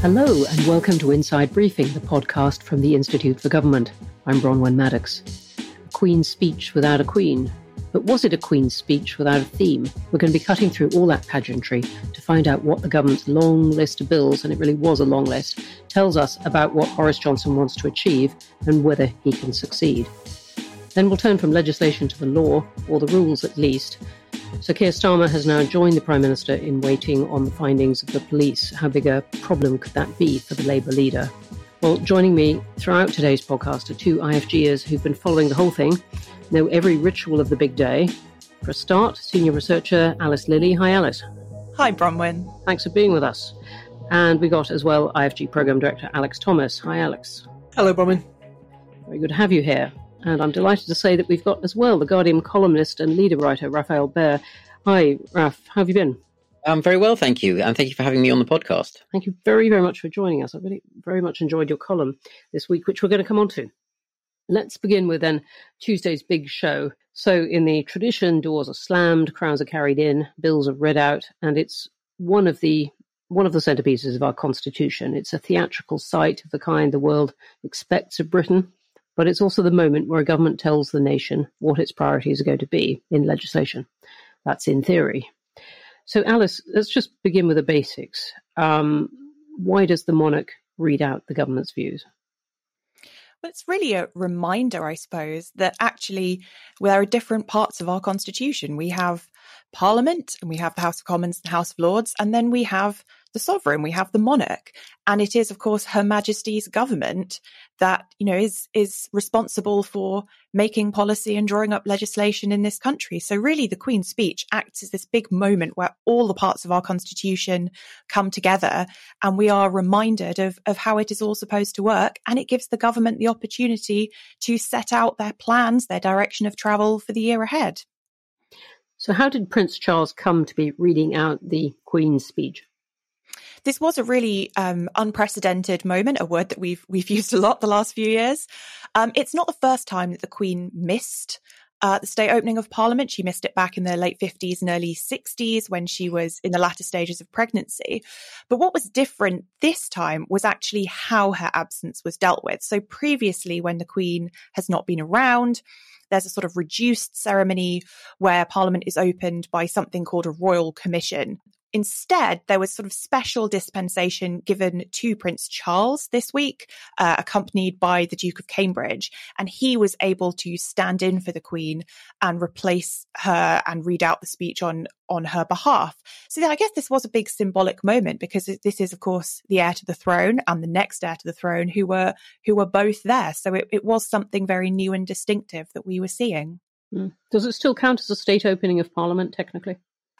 Hello, and welcome to Inside Briefing, the podcast from the Institute for Government. I'm Bronwen Maddox. A Queen's speech without a Queen. But was it a Queen's speech without a theme? We're going to be cutting through all that pageantry to find out what the government's long list of bills, and it really was a long list, tells us about what Boris Johnson wants to achieve and whether he can succeed. Then we'll turn from legislation to the law, or the rules at least, so Keir Starmer has now joined the Prime Minister in waiting on the findings of the police. How big a problem could that be for the Labour leader? Well, joining me throughout today's podcast are two IFGers who've been following the whole thing, know every ritual of the big day. For a start, senior researcher Alice Lilly. Hi, Alice. Hi, Bronwen. Thanks for being with us. And we got as well IFG Programme Director Alex Thomas. Hi, Alex. Hello, Bronwen. Very good to have you here. And I'm delighted to say that we've got as well the Guardian columnist and leader writer, Rafael Behr. Hi, Raf. How have you been? I'm very well, thank you. And thank you for having me on the podcast. Thank you very, very much for joining us. I really very much enjoyed your column this week, which we're going to come on to. Let's begin with then Tuesday's big show. So, in the tradition, doors are slammed, crowns are carried in, bills are read out, and it's one of the one of the centerpieces of our constitution. It's a theatrical sight of the kind the world expects of Britain, but it's also the moment where a government tells the nation what its priorities are going to be in legislation. That's in theory. So, Alice, let's just begin with the basics. Um, why does the monarch read out the government's views? Well, it's really a reminder, I suppose, that actually there are different parts of our constitution. We have Parliament, and we have the House of Commons and House of Lords, and then we have the sovereign, we have the monarch. And it is, of course, Her Majesty's government that, you know, is, is responsible for making policy and drawing up legislation in this country. So really the Queen's speech acts as this big moment where all the parts of our constitution come together and we are reminded of, of how it is all supposed to work. And it gives the government the opportunity to set out their plans, their direction of travel for the year ahead. So, how did Prince Charles come to be reading out the Queen's speech? This was a really um, unprecedented moment, a word that we've we've used a lot the last few years. Um, it's not the first time that the Queen missed uh, the state opening of Parliament. She missed it back in the late 50s and early 60s when she was in the latter stages of pregnancy. But what was different this time was actually how her absence was dealt with. So previously, when the Queen has not been around, there's a sort of reduced ceremony where Parliament is opened by something called a royal commission. Instead, there was sort of special dispensation given to Prince Charles this week, uh, accompanied by the Duke of Cambridge. And he was able to stand in for the Queen and replace her and read out the speech on, on her behalf. So I guess this was a big symbolic moment because this is, of course, the heir to the throne and the next heir to the throne who were, who were both there. So it, it was something very new and distinctive that we were seeing. Mm. Does it still count as a state opening of Parliament, technically?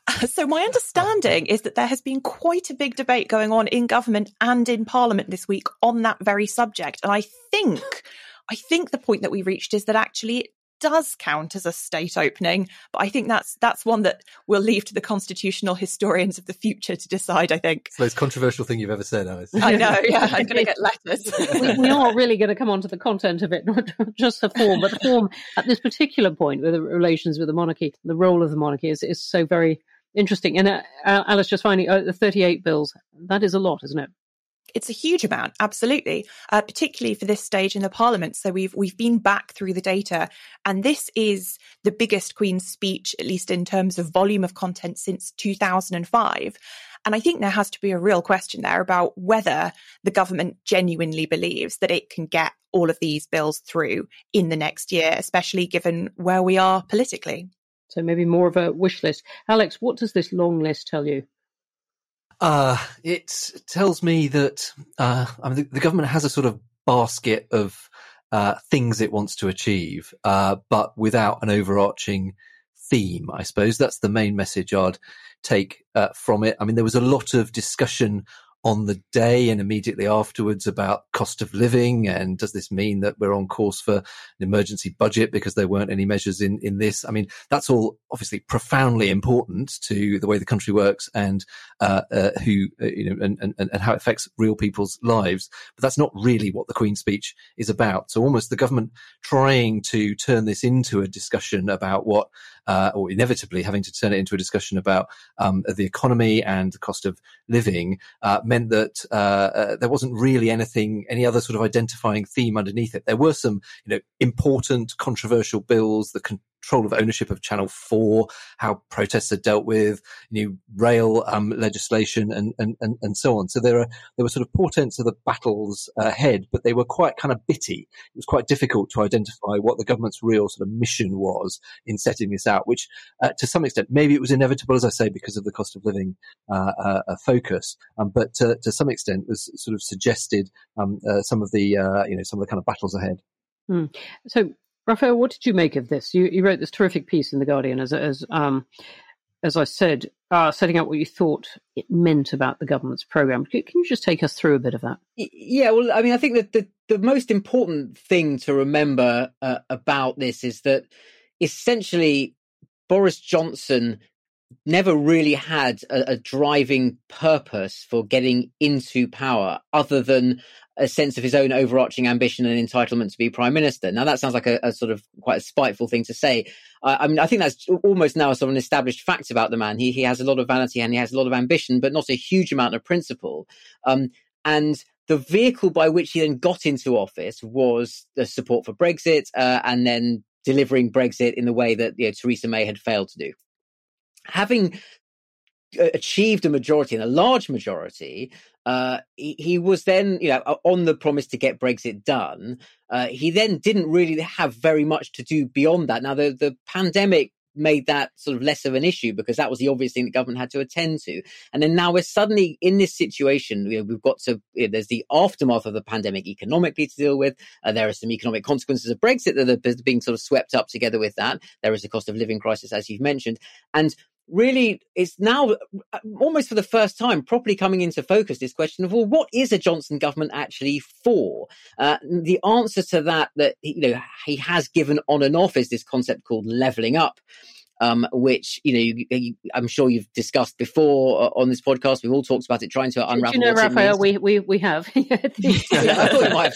So my understanding is that there has been quite a big debate going on in government and in parliament this week on that very subject. And I think, I think the point that we reached is that actually it does count as a state opening, but I think that's that's one that we'll leave to the constitutional historians of the future to decide. I think it's the most controversial thing you've ever said, Alice. I know. Yeah, I'm going to get letters. we, we, are really going to come on to the content of it, not just the form, but the form at this particular point with the relations with the monarchy, the role of the monarchy is is so very Interesting. And uh, Alice, just finally, uh, the 38 bills, that is a lot, isn't it? It's a huge amount, absolutely, uh, particularly for this stage in the Parliament. So we've we've been back through the data, and this is the biggest Queen's speech, at least in terms of volume of content, since 2005. And I think there has to be a real question there about whether the government genuinely believes that it can get all of these bills through in the next year, especially given where we are politically. So maybe more of a wish list. Alex, what does this long list tell you? Uh, it tells me that uh, I mean, the, the, government has a sort of basket of uh, things it wants to achieve, uh, but without an overarching theme. I suppose that's the main message I'd take uh, from it. I mean, there was a lot of discussion on the day and immediately afterwards about cost of living? And does this mean that we're on course for an emergency budget because there weren't any measures in in this? I mean that's all obviously profoundly important to the way the country works and uh, uh, who uh, you know and, and and how it affects real people's lives. But that's not really what the queen's speech is about. So almost the government trying to turn this into a discussion about what uh, or inevitably having to turn it into a discussion about um, the economy and the cost of living uh, meant that uh, uh, there wasn't really anything, any other sort of identifying theme underneath it. There were some, you know, important controversial bills, the con- control of ownership of Channel 4, how protests are dealt with, new rail um, legislation, and, and, and, and, so on. So there are there were sort of portents of the battles ahead, but they were quite kind of bitty. It was quite difficult to identify what the government's real sort of mission was in setting this out, which uh, to some extent maybe it was inevitable, as I say, because of the cost of living uh, uh, focus, um, but to, to, some extent was sort of suggested um, uh, some of the uh, you know some of the kind of battles ahead. Mm. So Rafael, what did you make of this? You, you wrote this terrific piece in the Guardian, as as um, as I said, uh, setting out what you thought it meant about the government's program. Can, you just take us through a bit of that? Yeah, well, I mean, I think that the the most important thing to remember uh, about this is that essentially Boris Johnson never really had a, a, driving purpose for getting into power other than a sense of his own overarching ambition and entitlement to be prime minister. Now that sounds like a, a sort of quite a spiteful thing to say. I mean, I think that's almost now a sort of an established fact about the man. He he has a lot of vanity and he has a lot of ambition, but not a huge amount of principle. Um, and the vehicle by which he then got into office was the support for Brexit, uh, and then delivering Brexit in the way that you know, Theresa May had failed to do. Having achieved a majority and a large majority, uh, he, he, was then, you know, on the promise to get Brexit done. Uh, he then didn't really have very much to do beyond that. Now, the, the pandemic made that sort of less of an issue because that was the obvious thing the government had to attend to. And then now we're suddenly in this situation. You know, we've got to, you know, there's the aftermath of the pandemic economically to deal with. Uh, there are some economic consequences of Brexit that are being sort of swept up together with that. There is a cost of living crisis, as you've mentioned. And really it's now uh, almost for the first time properly coming into focus this question of well what is a johnson government actually for? Uh, the answer to that that you know he has given on and off is this concept called leveling up um, which you know you, you, I'm sure you've discussed before uh, on this podcast. We've all talked about it, trying to unravel. Do you know, Rafael, we, we we have. yeah, I thought you might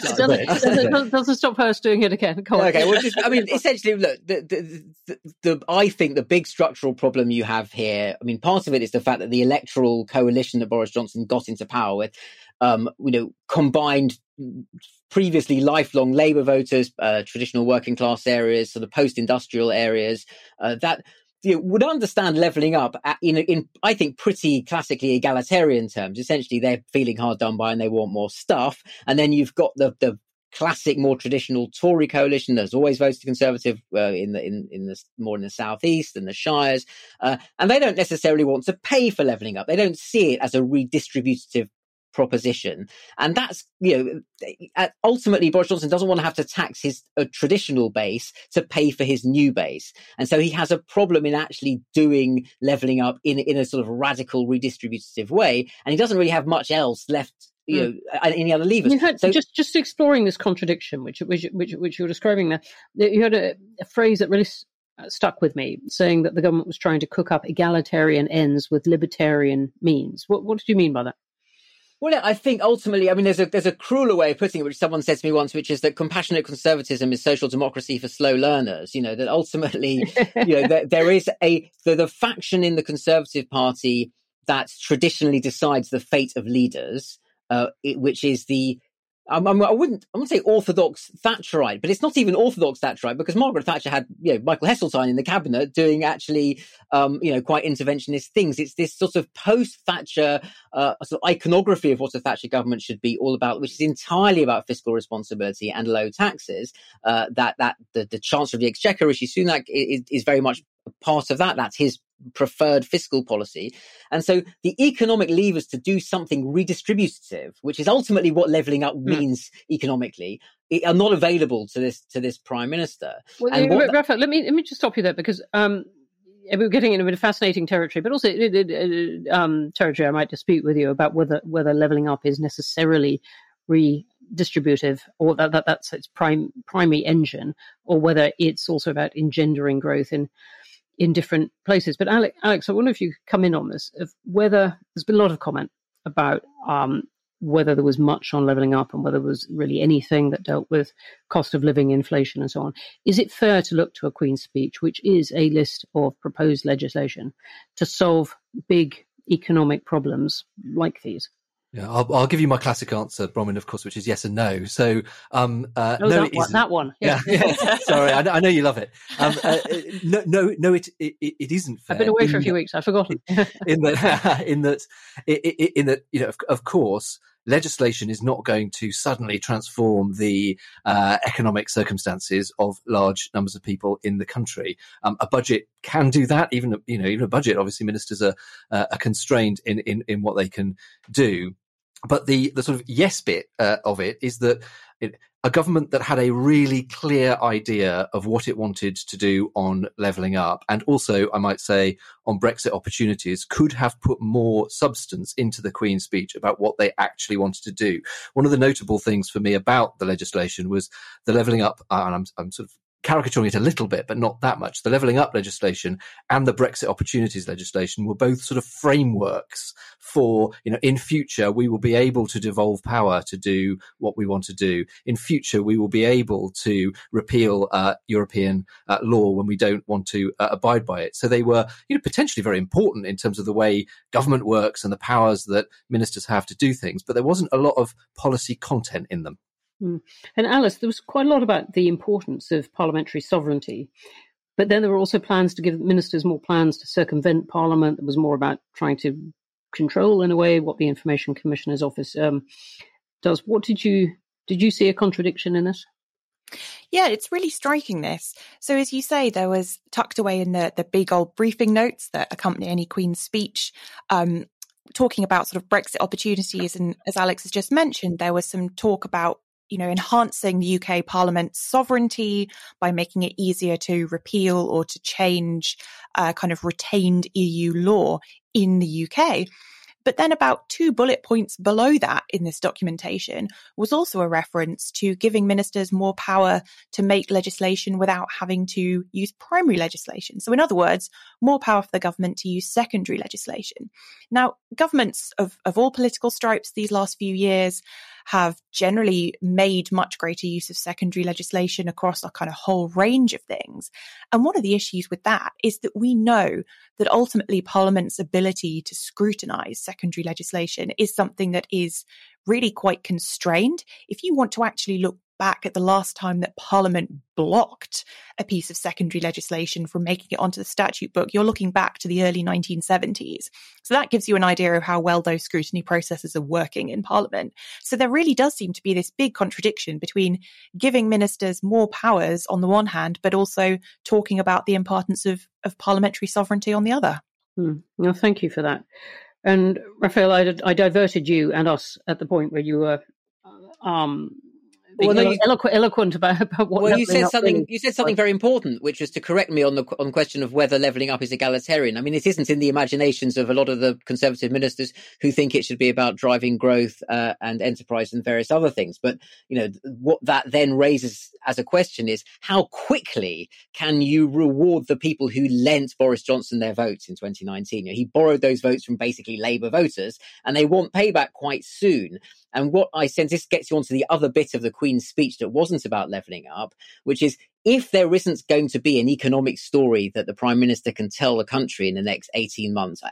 doesn't, stop us doing it again. Okay, well, just, I mean, essentially, look, the, the, the, the, I think the big structural problem you have here. I mean, part of it is the fact that the electoral coalition that Boris Johnson got into power with, um, you know, combined previously lifelong Labour voters, uh, traditional working class areas, sort of post industrial areas, uh, that you know, would understand levelling up at, in, in, I think, pretty classically egalitarian terms. Essentially, they're feeling hard done by and they want more stuff. And then you've got the, the classic, more traditional Tory coalition that's always voted Conservative uh, in the in in the more in the southeast and the shires, uh, and they don't necessarily want to pay for levelling up. They don't see it as a redistributive proposition. And that's, you know, ultimately Boris Johnson doesn't want to have to tax his uh, traditional base to pay for his new base. And so he has a problem in actually doing leveling up in, in a sort of radical redistributive way. And he doesn't really have much else left you mm. know any other levers. You had, so, just just exploring this contradiction, which which which, which you're describing there, you had a, a phrase that really uh, stuck with me, saying that the government was trying to cook up egalitarian ends with libertarian means. What what did you mean by that? Well, I think ultimately, I mean, there's a there's a crueler way of putting it, which someone said to me once, which is that compassionate conservatism is social democracy for slow learners. You know that ultimately, you know, there, there is a the, the faction in the Conservative Party that traditionally decides the fate of leaders, uh, it, which is the I'm, I wouldn't, I wouldn't say orthodox Thatcherite, but it's not even orthodox Thatcherite because Margaret Thatcher had, you know, Michael Heseltine in the cabinet doing actually, um, you know, quite interventionist things. It's this sort of post Thatcher, uh, sort of iconography of what a Thatcher government should be all about, which is entirely about fiscal responsibility and low taxes. Uh, that, that the, the Chancellor of the Exchequer, Rishi Sunak, is, is very much part of that. That's his preferred fiscal policy. And so the economic levers to do something redistributive, which is ultimately what leveling up hmm. means mm. economically, are not available to this to this prime minister. Well, and yeah, Rafael, let me let me just stop you there because um, we're getting into a bit of fascinating territory, but also um, territory I might dispute with you about whether whether leveling up is necessarily redistributive or that, that that's its prime primary engine, or whether it's also about engendering growth in in different places. But Alex, Alex, I wonder if you could come in on this, of whether there's been a lot of comment about um, whether there was much on levelling up and whether there was really anything that dealt with cost of living, inflation, and so on. Is it fair to look to a Queen's speech, which is a list of proposed legislation, to solve big economic problems like these? Yeah, I'll, I'll, give you my classic answer, Bronwen, of course, which is yes and no. So, um, uh, oh, no, that, one, that one. Yeah, yeah. yeah. Sorry, I, I, know you love it. Um, uh, no, no, no, it, it, it isn't fair. I've been away for a few weeks. I've forgotten. in that, in that, in that, you know, of, of course, legislation is not going to suddenly transform the uh, economic circumstances of large numbers of people in the country. Um, a budget can do that. Even you know, even a budget. Obviously, ministers are, uh, are constrained in, in in what they can do but the the sort of yes bit uh, of it is that it, a government that had a really clear idea of what it wanted to do on levelling up, and also, I might say, on Brexit opportunities, could have put more substance into the Queen's speech about what they actually wanted to do. One of the notable things for me about the legislation was the levelling up, and I'm, I'm sort of caricaturing it a little bit, but not that much. The levelling up legislation and the Brexit opportunities legislation were both sort of frameworks for, you know, in future, we will be able to devolve power to do what we want to do. In future, we will be able to repeal uh, European uh, law when we don't want to uh, abide by it. So they were, you know, potentially very important in terms of the way government works and the powers that ministers have to do things, but there wasn't a lot of policy content in them. Mm. And Alice, there was quite a lot about the importance of parliamentary sovereignty. But then there were also plans to give ministers more plans to circumvent Parliament. There was more about trying to control, in a way, what the Information Commissioner's office um, does. What did you did you see a contradiction in this? Yeah, it's really striking this. So as you say, there was tucked away in the the big old briefing notes that accompany any Queen's speech, um, talking about sort of Brexit opportunities. And as Alex has just mentioned, there was some talk about you know, enhancing the UK Parliament's sovereignty by making it easier to repeal or to change uh, kind of retained EU law in the UK. But then about two bullet points below that in this documentation was also a reference to giving ministers more power to make legislation without having to use primary legislation. So in other words, more power for the government to use secondary legislation. Now, governments of, of all political stripes these last few years have generally made much greater use of secondary legislation across a kind of whole range of things. And one of the issues with that is that we know that ultimately Parliament's ability to scrutinise secondary legislation is something that is really quite constrained. If you want to actually look back at the last time that Parliament blocked a piece of secondary legislation from making it onto the statute book, you're looking back to the early 1970s. So that gives you an idea of how well those scrutiny processes are working in Parliament. So there really does seem to be this big contradiction between giving ministers more powers on the one hand, but also talking about the importance of, of parliamentary sovereignty on the other. Hmm. Well, thank you for that. And Rafael, I, I diverted you and us at the point where you were um, well, no, you, eloquent, eloquent about, about what. Well, you said something. You said something very important, which was to correct me on the on the question of whether levelling up is egalitarian. I mean, it isn't in the imaginations of a lot of the conservative ministers who think it should be about driving growth uh, and enterprise and various other things. But you know, what that then raises as a question is how quickly can you reward the people who lent Boris Johnson their votes in 2019? You know, he borrowed those votes from basically Labour voters, and they want payback quite soon. And what I sense this gets you onto the other bit of the Queen's speech that wasn't about levelling up, which is if there isn't going to be an economic story that the Prime Minister can tell the country in the next 18 months,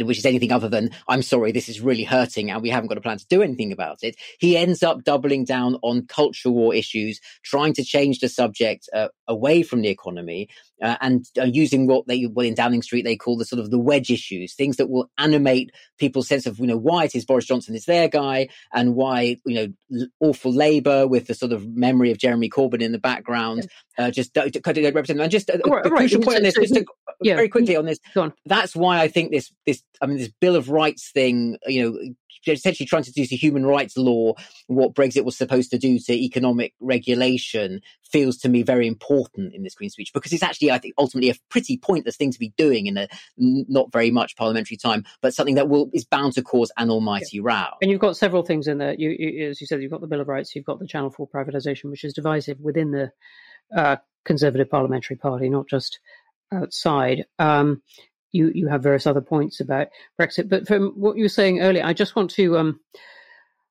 which is anything other than I'm sorry, this is really hurting, and we haven't got a plan to do anything about it. He ends up doubling down on culture war issues, trying to change the subject uh, away from the economy, uh, and uh, using what they well in Downing Street they call the sort of the wedge issues, things that will animate people's sense of you know why it is Boris Johnson is their guy, and why you know awful Labour with the sort of memory of Jeremy Corbyn in the background, uh, just uh, represent. And just a, a, right, crucial point on this, just to, yeah. very quickly on this. That's why I think this this I mean this Bill of Rights thing, you know, essentially trying to do to human rights law what Brexit was supposed to do to economic regulation feels to me very important in this Queen's speech because it's actually, I think, ultimately a pretty pointless thing to be doing in a not very much parliamentary time, but something that will is bound to cause an almighty yeah. row. And you've got several things in there. You, you, as you said, you've got the Bill of Rights, you've got the Channel Four privatisation, which is divisive within the uh, Conservative Parliamentary Party, not just outside. Um, you you have various other points about Brexit. But from what you were saying earlier, I just want to um,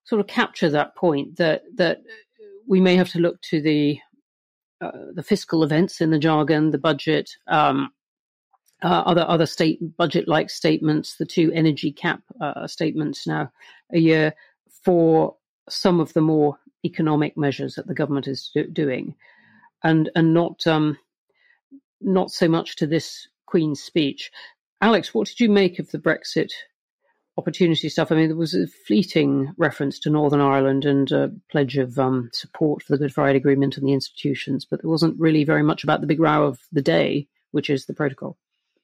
sort of capture that point that that we may have to look to the uh, the fiscal events in the jargon, the budget, um, uh, other other state budget like statements, the two energy cap uh, statements now a year for some of the more economic measures that the government is do- doing, and and not um, not so much to this Queen's speech. Alex, what did you make of the Brexit opportunity stuff? I mean, there was a fleeting reference to Northern Ireland and a pledge of um, support for the Good Friday Agreement and the institutions, but there wasn't really very much about the big row of the day, which is the protocol.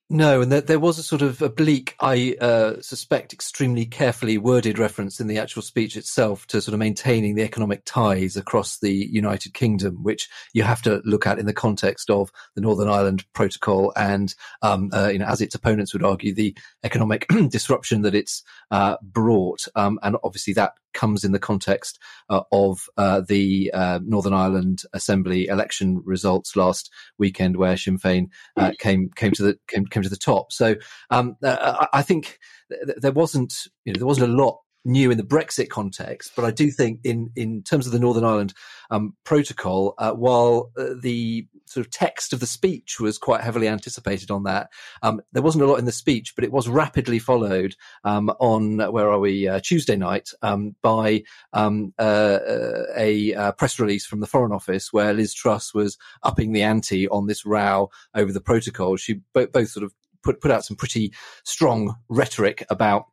No, and there, there, was a sort of oblique, I uh, suspect, extremely carefully worded reference in the actual speech itself to sort of maintaining the economic ties across the United Kingdom, which you have to look at in the context of the Northern Ireland Protocol and, um, uh, you know, as its opponents would argue, the economic disruption that it's uh, brought. Um, and obviously that comes in the context uh, of uh, the uh, Northern Ireland Assembly election results last weekend, where Sinn Féin uh, came came to the came, came to the top. So um, uh, I think th- there wasn't you know there wasn't a lot new in the Brexit context, but I do think in in terms of the Northern Ireland um, protocol, uh, while uh, the sort of text of the speech was quite heavily anticipated on that, um, there wasn't a lot in the speech, but it was rapidly followed um, on where are we uh, Tuesday night um, by um, uh, uh, a uh, press release from the Foreign Office where Liz Truss was upping the ante on this row over the protocol. She both, both sort of put put out some pretty strong rhetoric about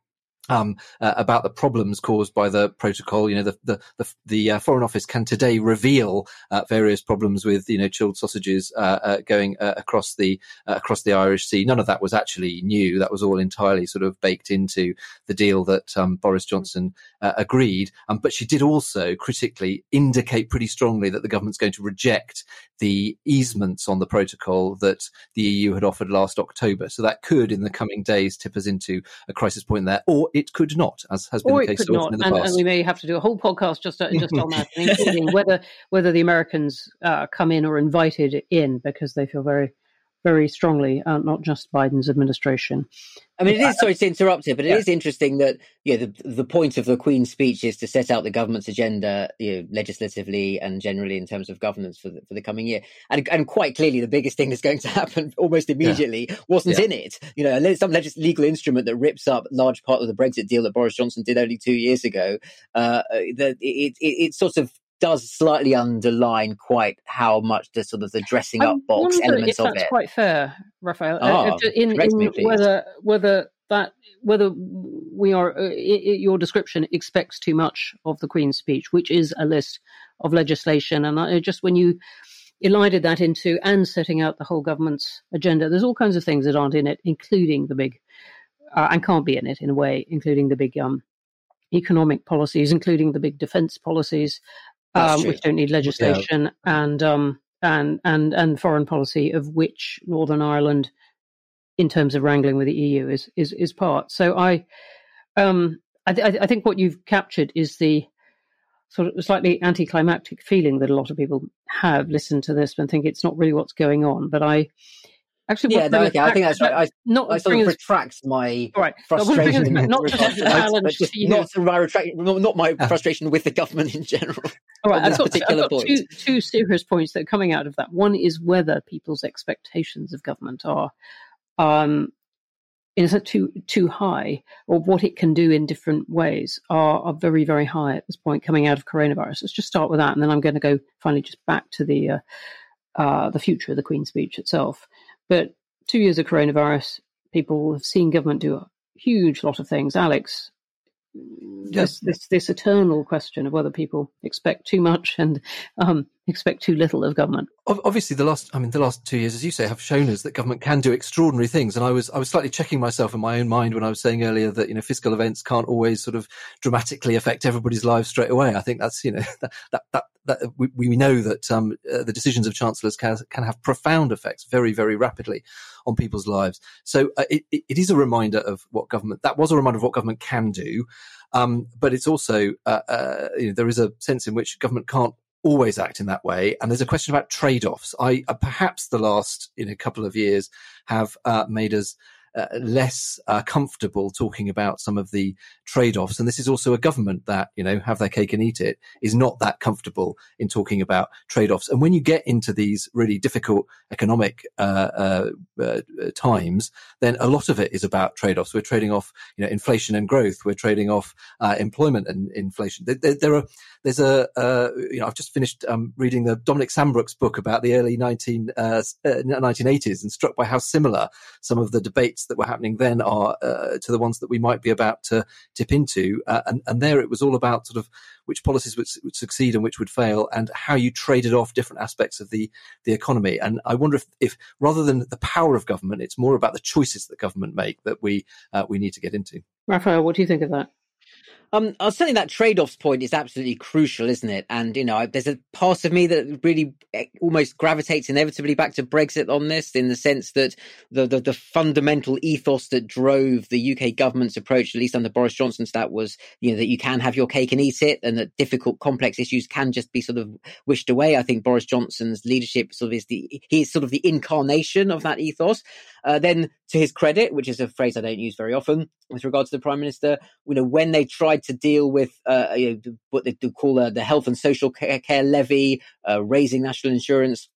um, uh, about the problems caused by the protocol. You know, the the the, the uh, Foreign Office can today reveal uh, various problems with you know chilled sausages uh, uh, going uh, across the across the Irish Sea. None of that was actually new. That was all entirely sort of baked into the deal that um, Boris Johnson agreed. Um, but she did also critically indicate pretty strongly that the government's going to reject the easements on the protocol that the EU had offered last October. So that could, in the coming days, tip us into a crisis point there, or it could not, as has been or the case so often in the and, past. And we may have to do a whole podcast just uh, just on that, including whether whether the Americans uh, come in or invited in because they feel very very strongly, uh, not just Biden's administration. I mean, it is sorry to interrupt it, but it yeah. is interesting that yeah, the the point of the Queen's speech is to set out the government's agenda, you know, legislatively and generally in terms of governance for the, for the coming year. And and quite clearly, the biggest thing that's going to happen almost immediately yeah. wasn't yeah. in it. You know, some legis- legal instrument that rips up large part of the Brexit deal that Boris Johnson did only two years ago. Uh, that it, it, it sort of does slightly underline quite how much the sort of the dressing up box elements of it. Quite fair, Rafael. Oh, in, in me, whether whether that whether we are uh, your description expects too much of the Queen's speech, which is a list of legislation, and I, just when you elided that into and setting out the whole government's agenda, there's all kinds of things that aren't in it, including the big uh, and can't be in it in a way, including the big um, economic policies, including the big defence policies, um, which don't need legislation, yeah. and um, and and and foreign policy of which Northern Ireland, in terms of wrangling with the EU, is is is part. So I, um, I, th- I think what you've captured is the sort of slightly anticlimactic feeling that a lot of people have listened to this and think it's not really what's going on. But I, Actually, yeah, no, okay. I think that's right. I, not I sort of retract my right. frustration. not just challenge you. Not my retract, not my frustration with the government in general. All right, I've got, I've got two, two serious points that are coming out of that. One is whether people's expectations of government are um, is it too too high, or what it can do in different ways are, are very very high at this point coming out of coronavirus. Let's just start with that, and then I'm going to go finally just back to the uh, uh, the future of the Queen's speech itself. But two years of coronavirus, people have seen government do a huge lot of things. Alex, this, this, this eternal question of whether people expect too much and um, expect too little of government. Obviously, the last I mean, the last two years, as you say, have shown us that government can do extraordinary things. And I was I was slightly checking myself in my own mind when I was saying earlier that you know fiscal events can't always sort of dramatically affect everybody's lives straight away. I think that's you know that that, that, that we, we know that um, uh, the decisions of chancellors can can have profound effects very very rapidly on people's lives. So uh, it, it is a reminder of what government that was a reminder of what government can do. Um, but it's also uh, uh, you know, there is a sense in which government can't always act in that way, and there's a question about trade-offs. I uh, perhaps the last you know couple of years have uh, made us uh, less uh, comfortable talking about some of the trade-offs. And this is also a government that, you know, have their cake and eat it is not that comfortable in talking about trade-offs. And when you get into these really difficult economic uh, uh, uh times, then a lot of it is about trade-offs. We're trading off, you know, inflation and growth. We're trading off employment and inflation. There, there, there, are, there's a, you know, I've just finished um, reading the Dominic Sandbrook's book about the early 19, 1980s and struck by how similar some of the debates that were happening then are uh, to the ones that we might be about to dip into. Uh, and, and there it was all about sort of which policies would, would, succeed and which would fail and how you traded off different aspects of the, the economy. And I wonder if, if rather than the power of government, it's more about the choices that government make that we, uh, we need to get into. Rafael, what do you think of that? Um, was saying that trade-offs point is absolutely crucial, isn't it? And you know, there's a part of me that really eh, almost gravitates inevitably back to Brexit on this, in the sense that the the, the fundamental ethos that drove the UK government's approach, at least under Boris Johnson's, that was you know that you can have your cake and eat it, and that difficult, complex issues can just be sort of wished away. I think Boris Johnson's leadership sort of is the he is sort of the incarnation of that ethos. Uh, then, to his credit, which is a phrase I don't use very often with regard to the prime minister, you know, when they tried to deal with uh, you know, what they do call uh, the health and social care levy, uh, raising national insurance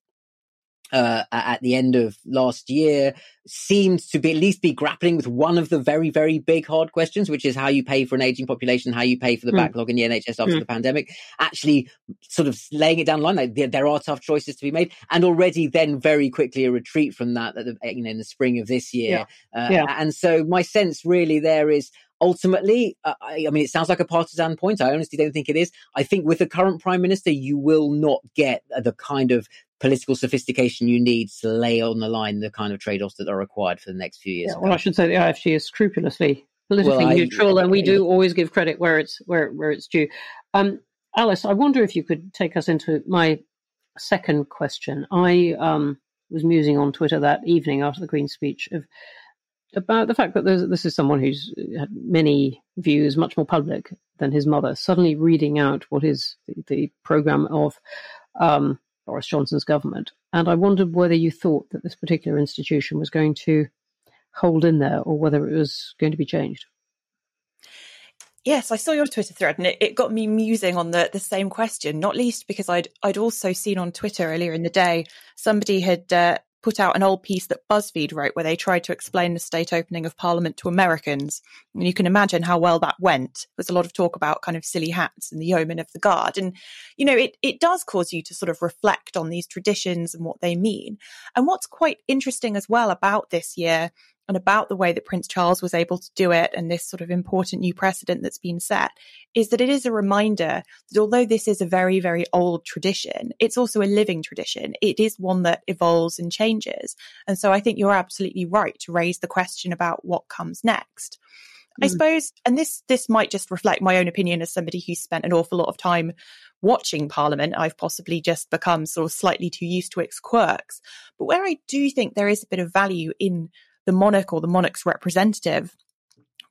uh, at the end of last year seemed to be at least be grappling with one of the very very big hard questions which is how you pay for an aging population how you pay for the mm. backlog in the nhs after mm. the pandemic actually sort of laying it down the line like there, there, are tough choices to be made and already then very quickly a retreat from that you know in the spring of this year yeah. Uh, yeah. and so my sense really there is ultimately, uh, I, I, mean, it sounds like a partisan point. I honestly don't think it is. I think with the current prime minister, you will not get the kind of political sophistication you need to lay on the line the kind of trade offs that are required for the next few years. Yeah, well, I should say the IFG is scrupulously politically well, neutral, I, and we do always give credit where it's where where it's due. Um, Alice, I wonder if you could take us into my second question. I um, was musing on Twitter that evening after the Queen's speech of about the fact that this is someone who's had many views, much more public than his mother, suddenly reading out what is the, the program of um, Boris Johnson's government. And I wondered whether you thought that this particular institution was going to hold in there or whether it was going to be changed. Yes, I saw your Twitter thread and it, it got me musing on the, the same question, not least because I'd I'd also seen on Twitter earlier in the day somebody had uh, put out an old piece that BuzzFeed wrote where they tried to explain the state opening of Parliament to Americans. And you can imagine how well that went. There's a lot of talk about kind of silly hats and the yeomen of the guard. And, you know, it, it does cause you to sort of reflect on these traditions and what they mean. And what's quite interesting as well about this year and about the way that Prince Charles was able to do it and this sort of important new precedent that's been set is that it is a reminder that although this is a very, very old tradition, it's also a living tradition. It is one that evolves and changes. And so I think you're absolutely right to raise the question about what comes next. I mm. suppose, and this this might just reflect my own opinion as somebody who's spent an awful lot of time watching Parliament. I've possibly just become sort of slightly too used to its quirks. But where I do think there is a bit of value in the monarch or the monarch's representative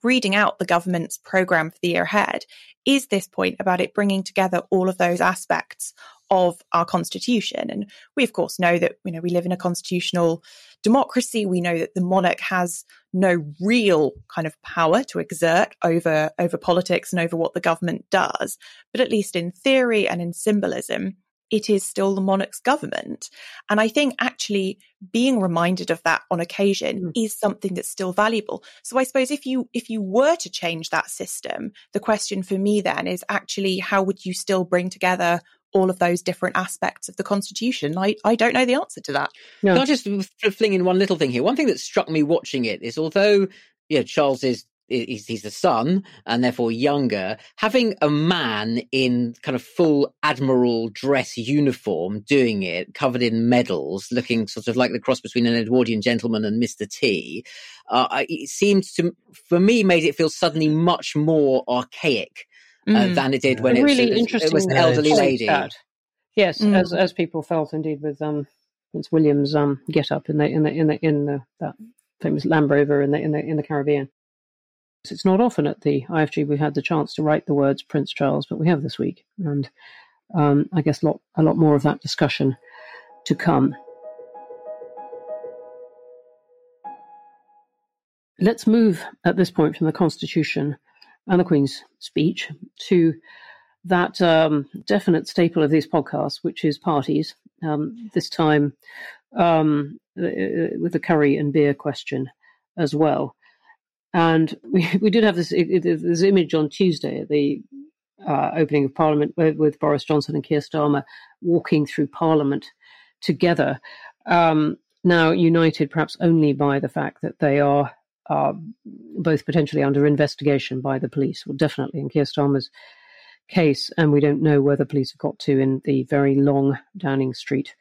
reading out the government's program for the year ahead is this point about it bringing together all of those aspects of our constitution. And we, of course, know that, you know, we live in a constitutional democracy. We know that the monarch has no real kind of power to exert over, over politics and over what the government does. But at least in theory and in symbolism, it is still the monarch's government. And I think actually being reminded of that on occasion mm. is something that's still valuable. So I suppose if you if you were to change that system, the question for me then is actually how would you still bring together all of those different aspects of the constitution? I, I don't know the answer to that. No. Can I just fling in one little thing here? One thing that struck me watching it is although yeah, Charles is he's, he's the son and therefore younger, having a man in kind of full admiral dress uniform doing it, covered in medals, looking sort of like the cross between an Edwardian gentleman and Mr. T, uh, it seemed to, for me, made it feel suddenly much more archaic uh, mm. than it did when it, really was, interesting it was an elderly lady. That. Yes, mm. as as people felt indeed with um, Prince William's um, get up in the in the in the in the that famous Land Rover in the in the in the Caribbean. It's not often at the IFG we've had the chance to write the words Prince Charles, but we have this week, and um, I guess lot, a lot more of that discussion to come. let's move at this point from the Constitution and the Queen's speech to that um, definite staple of these podcasts, which is parties. Um, this time um, uh, with the curry and beer question as well. And we, we did have this, this image on Tuesday at the uh, opening of Parliament with, Boris Johnson and Keir Starmer walking through Parliament together. Um, now united perhaps only by the fact that they are both potentially under investigation by the police, well, definitely in Keir Starmer's case, and we don't know where the police have got to in the very long Downing Street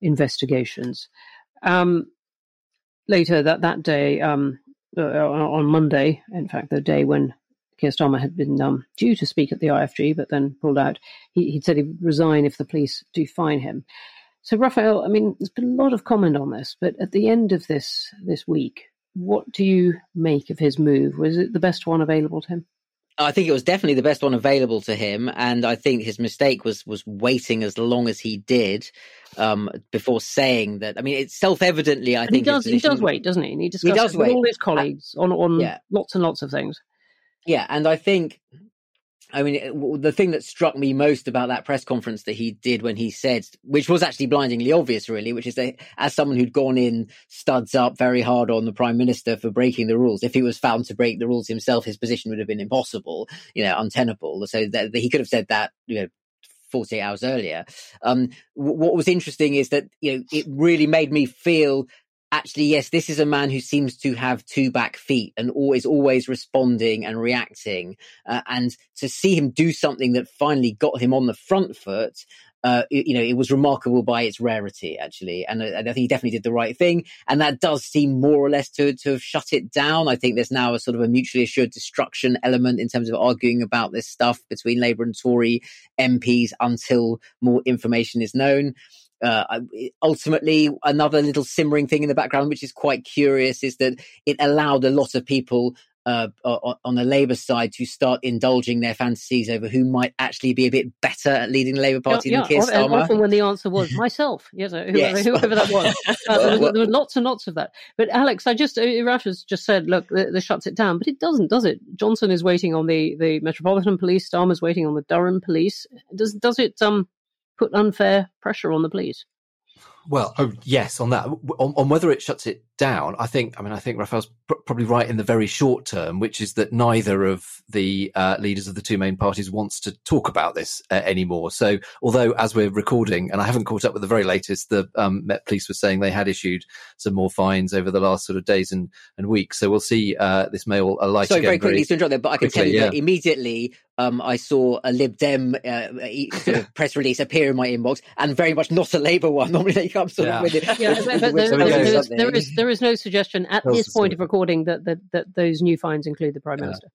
investigations. Um, later that that day, um, uh, on Monday, in fact, the day when Keir Starmer had been um, due to speak at the IFG, but then pulled out, he, would said he'd resign if the police do fine him. So, Rafael, I mean, there's been a lot of comment on this, but at the end of this this week, what do you make of his move? Was it the best one available to him? I think it was definitely the best one available to him, and I think his mistake was was waiting as long as he did um, before saying that. I mean, it's self evidently. I and think he does. He does wait, doesn't he? And he discusses he does with wait. all his colleagues on on yeah. lots and lots of things. Yeah, and I think I mean, the thing that struck me most about that press conference that he did when he said, which was actually blindingly obvious, really, which is that as someone who'd gone in studs up very hard on the prime minister for breaking the rules, if he was found to break the rules himself, his position would have been impossible, you know, untenable. So that, that he could have said that, you know, 48 hours earlier. Um, what was interesting is that, you know, it really made me feel actually, yes, this is a man who seems to have two back feet and is always responding and reacting. Uh, and to see him do something that finally got him on the front foot, uh, you know, it was remarkable by its rarity, actually. And, uh, and, I think he definitely did the right thing. And that does seem more or less to, to have shut it down. I think there's now a sort of a mutually assured destruction element in terms of arguing about this stuff between Labour and Tory MPs until more information is known. Uh, ultimately, another little simmering thing in the background, which is quite curious, is that it allowed a lot of people uh, on the Labour side to start indulging their fantasies over who might actually be a bit better at leading the Labour Party yeah, than Keir Starmer. Often when the answer was myself, yes, whoever, yes. whoever that was. Uh, there, was there were lots and lots of that. But Alex, I just, uh, Rafa's just said, look, this shuts it down, but it doesn't, does it? Johnson is waiting on the, the Metropolitan Police, Starmer's waiting on the Durham Police. Does, does it, um, put unfair pressure on the police. Well, oh, yes, on that. On, on, whether it shuts it down, I think, I mean, I think Rafael's probably right in the very short term, which is that neither of the uh, leaders of the two main parties wants to talk about this uh, anymore. So, although as we're recording, and I haven't caught up with the very latest, the um, Met Police were saying they had issued some more fines over the last sort of days and, and weeks. So we'll see uh, this may all light. Sorry, again very quickly very to interrupt there, but I can quickly, tell you yeah. that immediately um, I saw a Lib Dem uh, sort of press release appear in my inbox, and very much not a Labour one. Normally they come sort yeah. of with it. Yeah, but, but there, there, is, there, is, there is no suggestion at this point of recording that, that, that those new fines include the Prime Minister.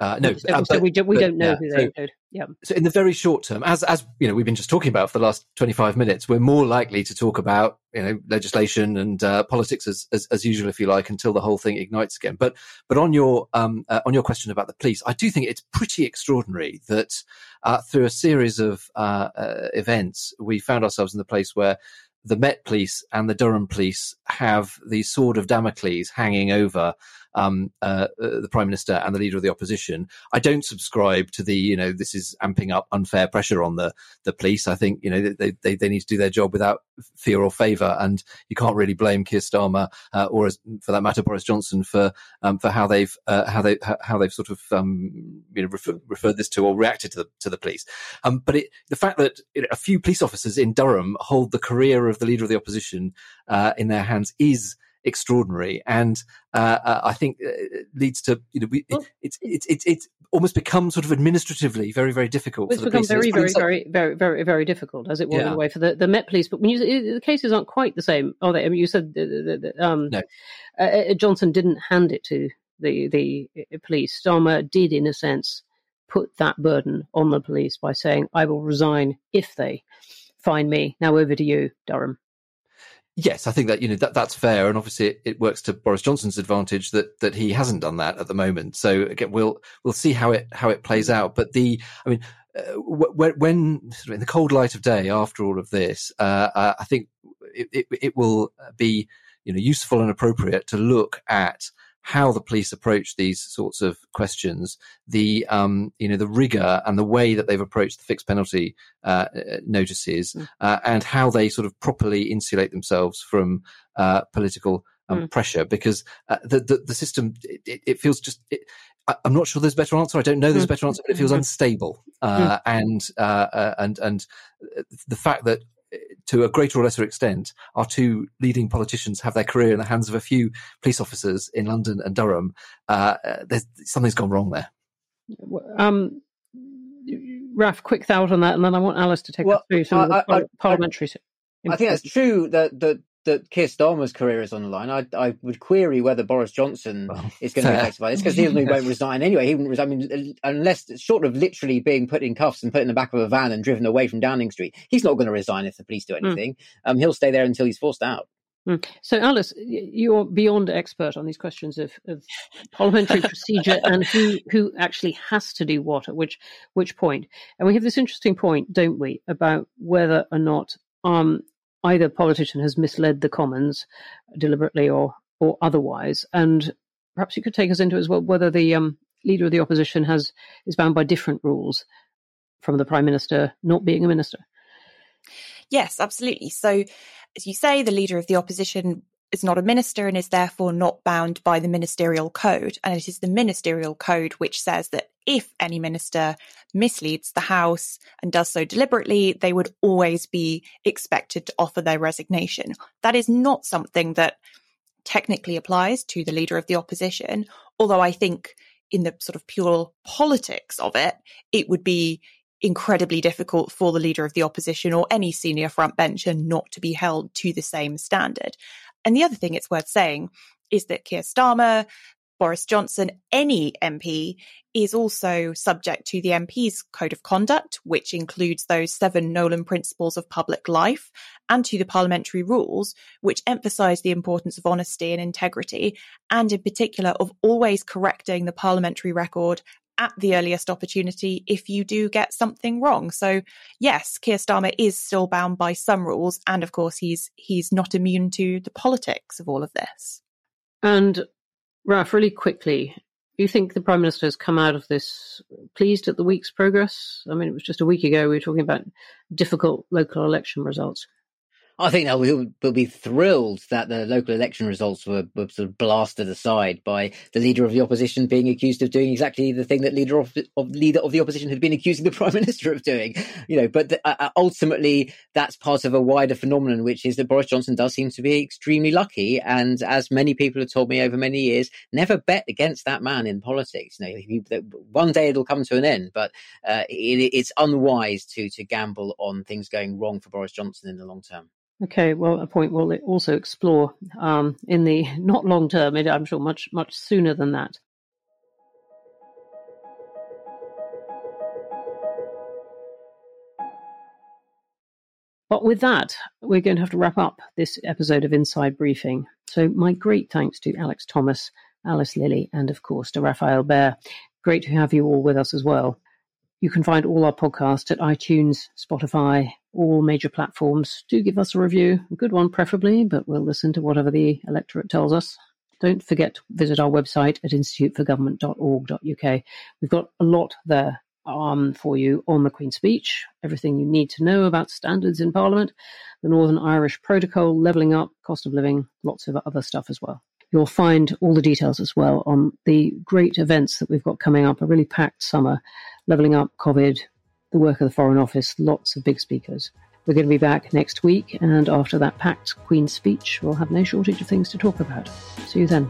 Uh, no, so, uh, so we, do, we but, don't know yeah, who they so, include. Yeah. So in the very short term, as as you know, we've been just talking about for the last twenty five minutes, we're more likely to talk about you know legislation and uh, politics as, as, as usual, if you like, until the whole thing ignites again. But but on your um uh, on your question about the police, I do think it's pretty extraordinary that uh, through a series of uh, events, we found ourselves in the place where the Met Police and the Durham Police have the sword of Damocles hanging over um, uh, uh, the prime minister and the leader of the opposition. I don't subscribe to the you know this is amping up unfair pressure on the the police. I think you know they they, they need to do their job without fear or favour, and you can't really blame Keir Starmer uh, or as, for that matter Boris Johnson for um, for how they've uh, how they how they've sort of um, you know refer, referred this to or reacted to the to the police. Um, but it, the fact that you know, a few police officers in Durham hold the career of the leader of the opposition uh, in their hands is extraordinary, and uh, uh, I think uh, leads to you know we, well, it's it's it's it's almost become sort of administratively very very difficult. It's become very very, very very very very difficult as it was yeah. in a way for the, the Met Police. But when you the cases aren't quite the same, are they? I mean, you said um, no. Uh, uh, Johnson didn't hand it to the the police. Starmer did, in a sense, put that burden on the police by saying, "I will resign if they." Find me now. Over to you, Durham. Yes, I think that you know that that's fair, and obviously it, it, works to Boris Johnson's advantage that that he hasn't done that at the moment. So again, we'll we'll see how it how it plays out. But the, I mean, uh, when, when in the cold light of day after all of this, uh, I think it, it, it will be you know useful and appropriate to look at how the police approach these sorts of questions, the um, you know the rigor and the way that they've approached the fixed penalty uh, notices, mm. uh, and how they sort of properly insulate themselves from uh, political um, mm. pressure, because uh, the, the, the system it, it feels just. It, I'm not sure there's a better answer. I don't know there's a mm. better answer, but it feels mm-hmm. unstable. Uh, mm. and uh, and and the fact that to a greater or lesser extent, our two leading politicians have their career in the hands of a few police officers in London and Durham. Uh, there's something's gone wrong there. Um, Raf, quick thought on that, and then I want Alice to take well, us through some I, of the I, parliamentary. I, I think that's true that that that Keir Starmer's career is on the line. I, I would query whether Boris Johnson well, is going to be affected by this because he won't resign anyway. He wouldn't resign. I mean, unless short of literally being put in cuffs and put in the back of a van and driven away from Downing Street, he's not going to resign if the police do hmm. anything. Mm. Um, he'll stay there until he's forced out. Mm. So, Alice, you're beyond expert on these questions of, of parliamentary procedure and who who actually has to do what at which which point. And we have this interesting point, don't we, about whether or not um, either politician has misled the Commons deliberately or or otherwise. And perhaps you could take us into as well whether the um, leader of the opposition has is bound by different rules from the prime minister not being a minister. Yes, absolutely. So, as you say, the leader of the opposition is not a minister and is therefore not bound by the ministerial code. And it is the ministerial code which says that if any minister misleads the House and does so deliberately, they would always be expected to offer their resignation. That is not something that technically applies to the leader of the opposition, although I think in the sort of pure politics of it, it would be incredibly difficult for the leader of the opposition or any senior frontbencher not to be held to the same standard. And the other thing it's worth saying is that Keir Starmer, Boris Johnson, any MP is also subject to the MP's code of conduct, which includes those seven Nolan principles of public life, and to the parliamentary rules, which emphasise the importance of honesty and integrity, and in particular of always correcting the parliamentary record at the earliest opportunity if you do get something wrong. So yes, Keir Starmer is still bound by some rules, and of course he's he's not immune to the politics of all of this. And Raf, really quickly, do you think the Prime Minister has come out of this pleased at the week's progress? I mean, it was just a week ago we were talking about difficult local election results. I think they'll, will be thrilled that the local election results were, were, sort of blasted aside by the leader of the opposition being accused of doing exactly the thing that leader of, of leader of the opposition had been accusing the prime minister of doing. You know, but the, uh, uh, ultimately that's part of a wider phenomenon, which is that Boris Johnson does seem to be extremely lucky, and as many people have told me over many years, never bet against that man in politics. You know, he, one day it'll come to an end, but uh, it, it's unwise to to gamble on things going wrong for Boris Johnson in the long term. Okay, well, a point we'll also explore um, in the not long term, I'm sure much, much sooner than that. But with that, we're going to have to wrap up this episode of Inside Briefing. So, my great thanks to Alex Thomas, Alice Lilly, and of course to Rafael Behr. Great to have you all with us as well. You can find all our podcasts at iTunes, Spotify, all major platforms. Do give us a review, a good one preferably, but we'll listen to whatever the electorate tells us. Don't forget to visit our website at instituteforgovernment.org.uk. We've got a lot there um, for you on the Queen's Speech, everything you need to know about standards in Parliament, the Northern Irish Protocol, levelling up, cost of living, lots of other stuff as well. You'll find all the details as well on the great events that we've got coming up, a really packed summer, levelling up, COVID, the work of the Foreign Office, lots of big speakers. We're going to be back next week, and after that packed Queen's speech, we'll have no shortage of things to talk about. See you then.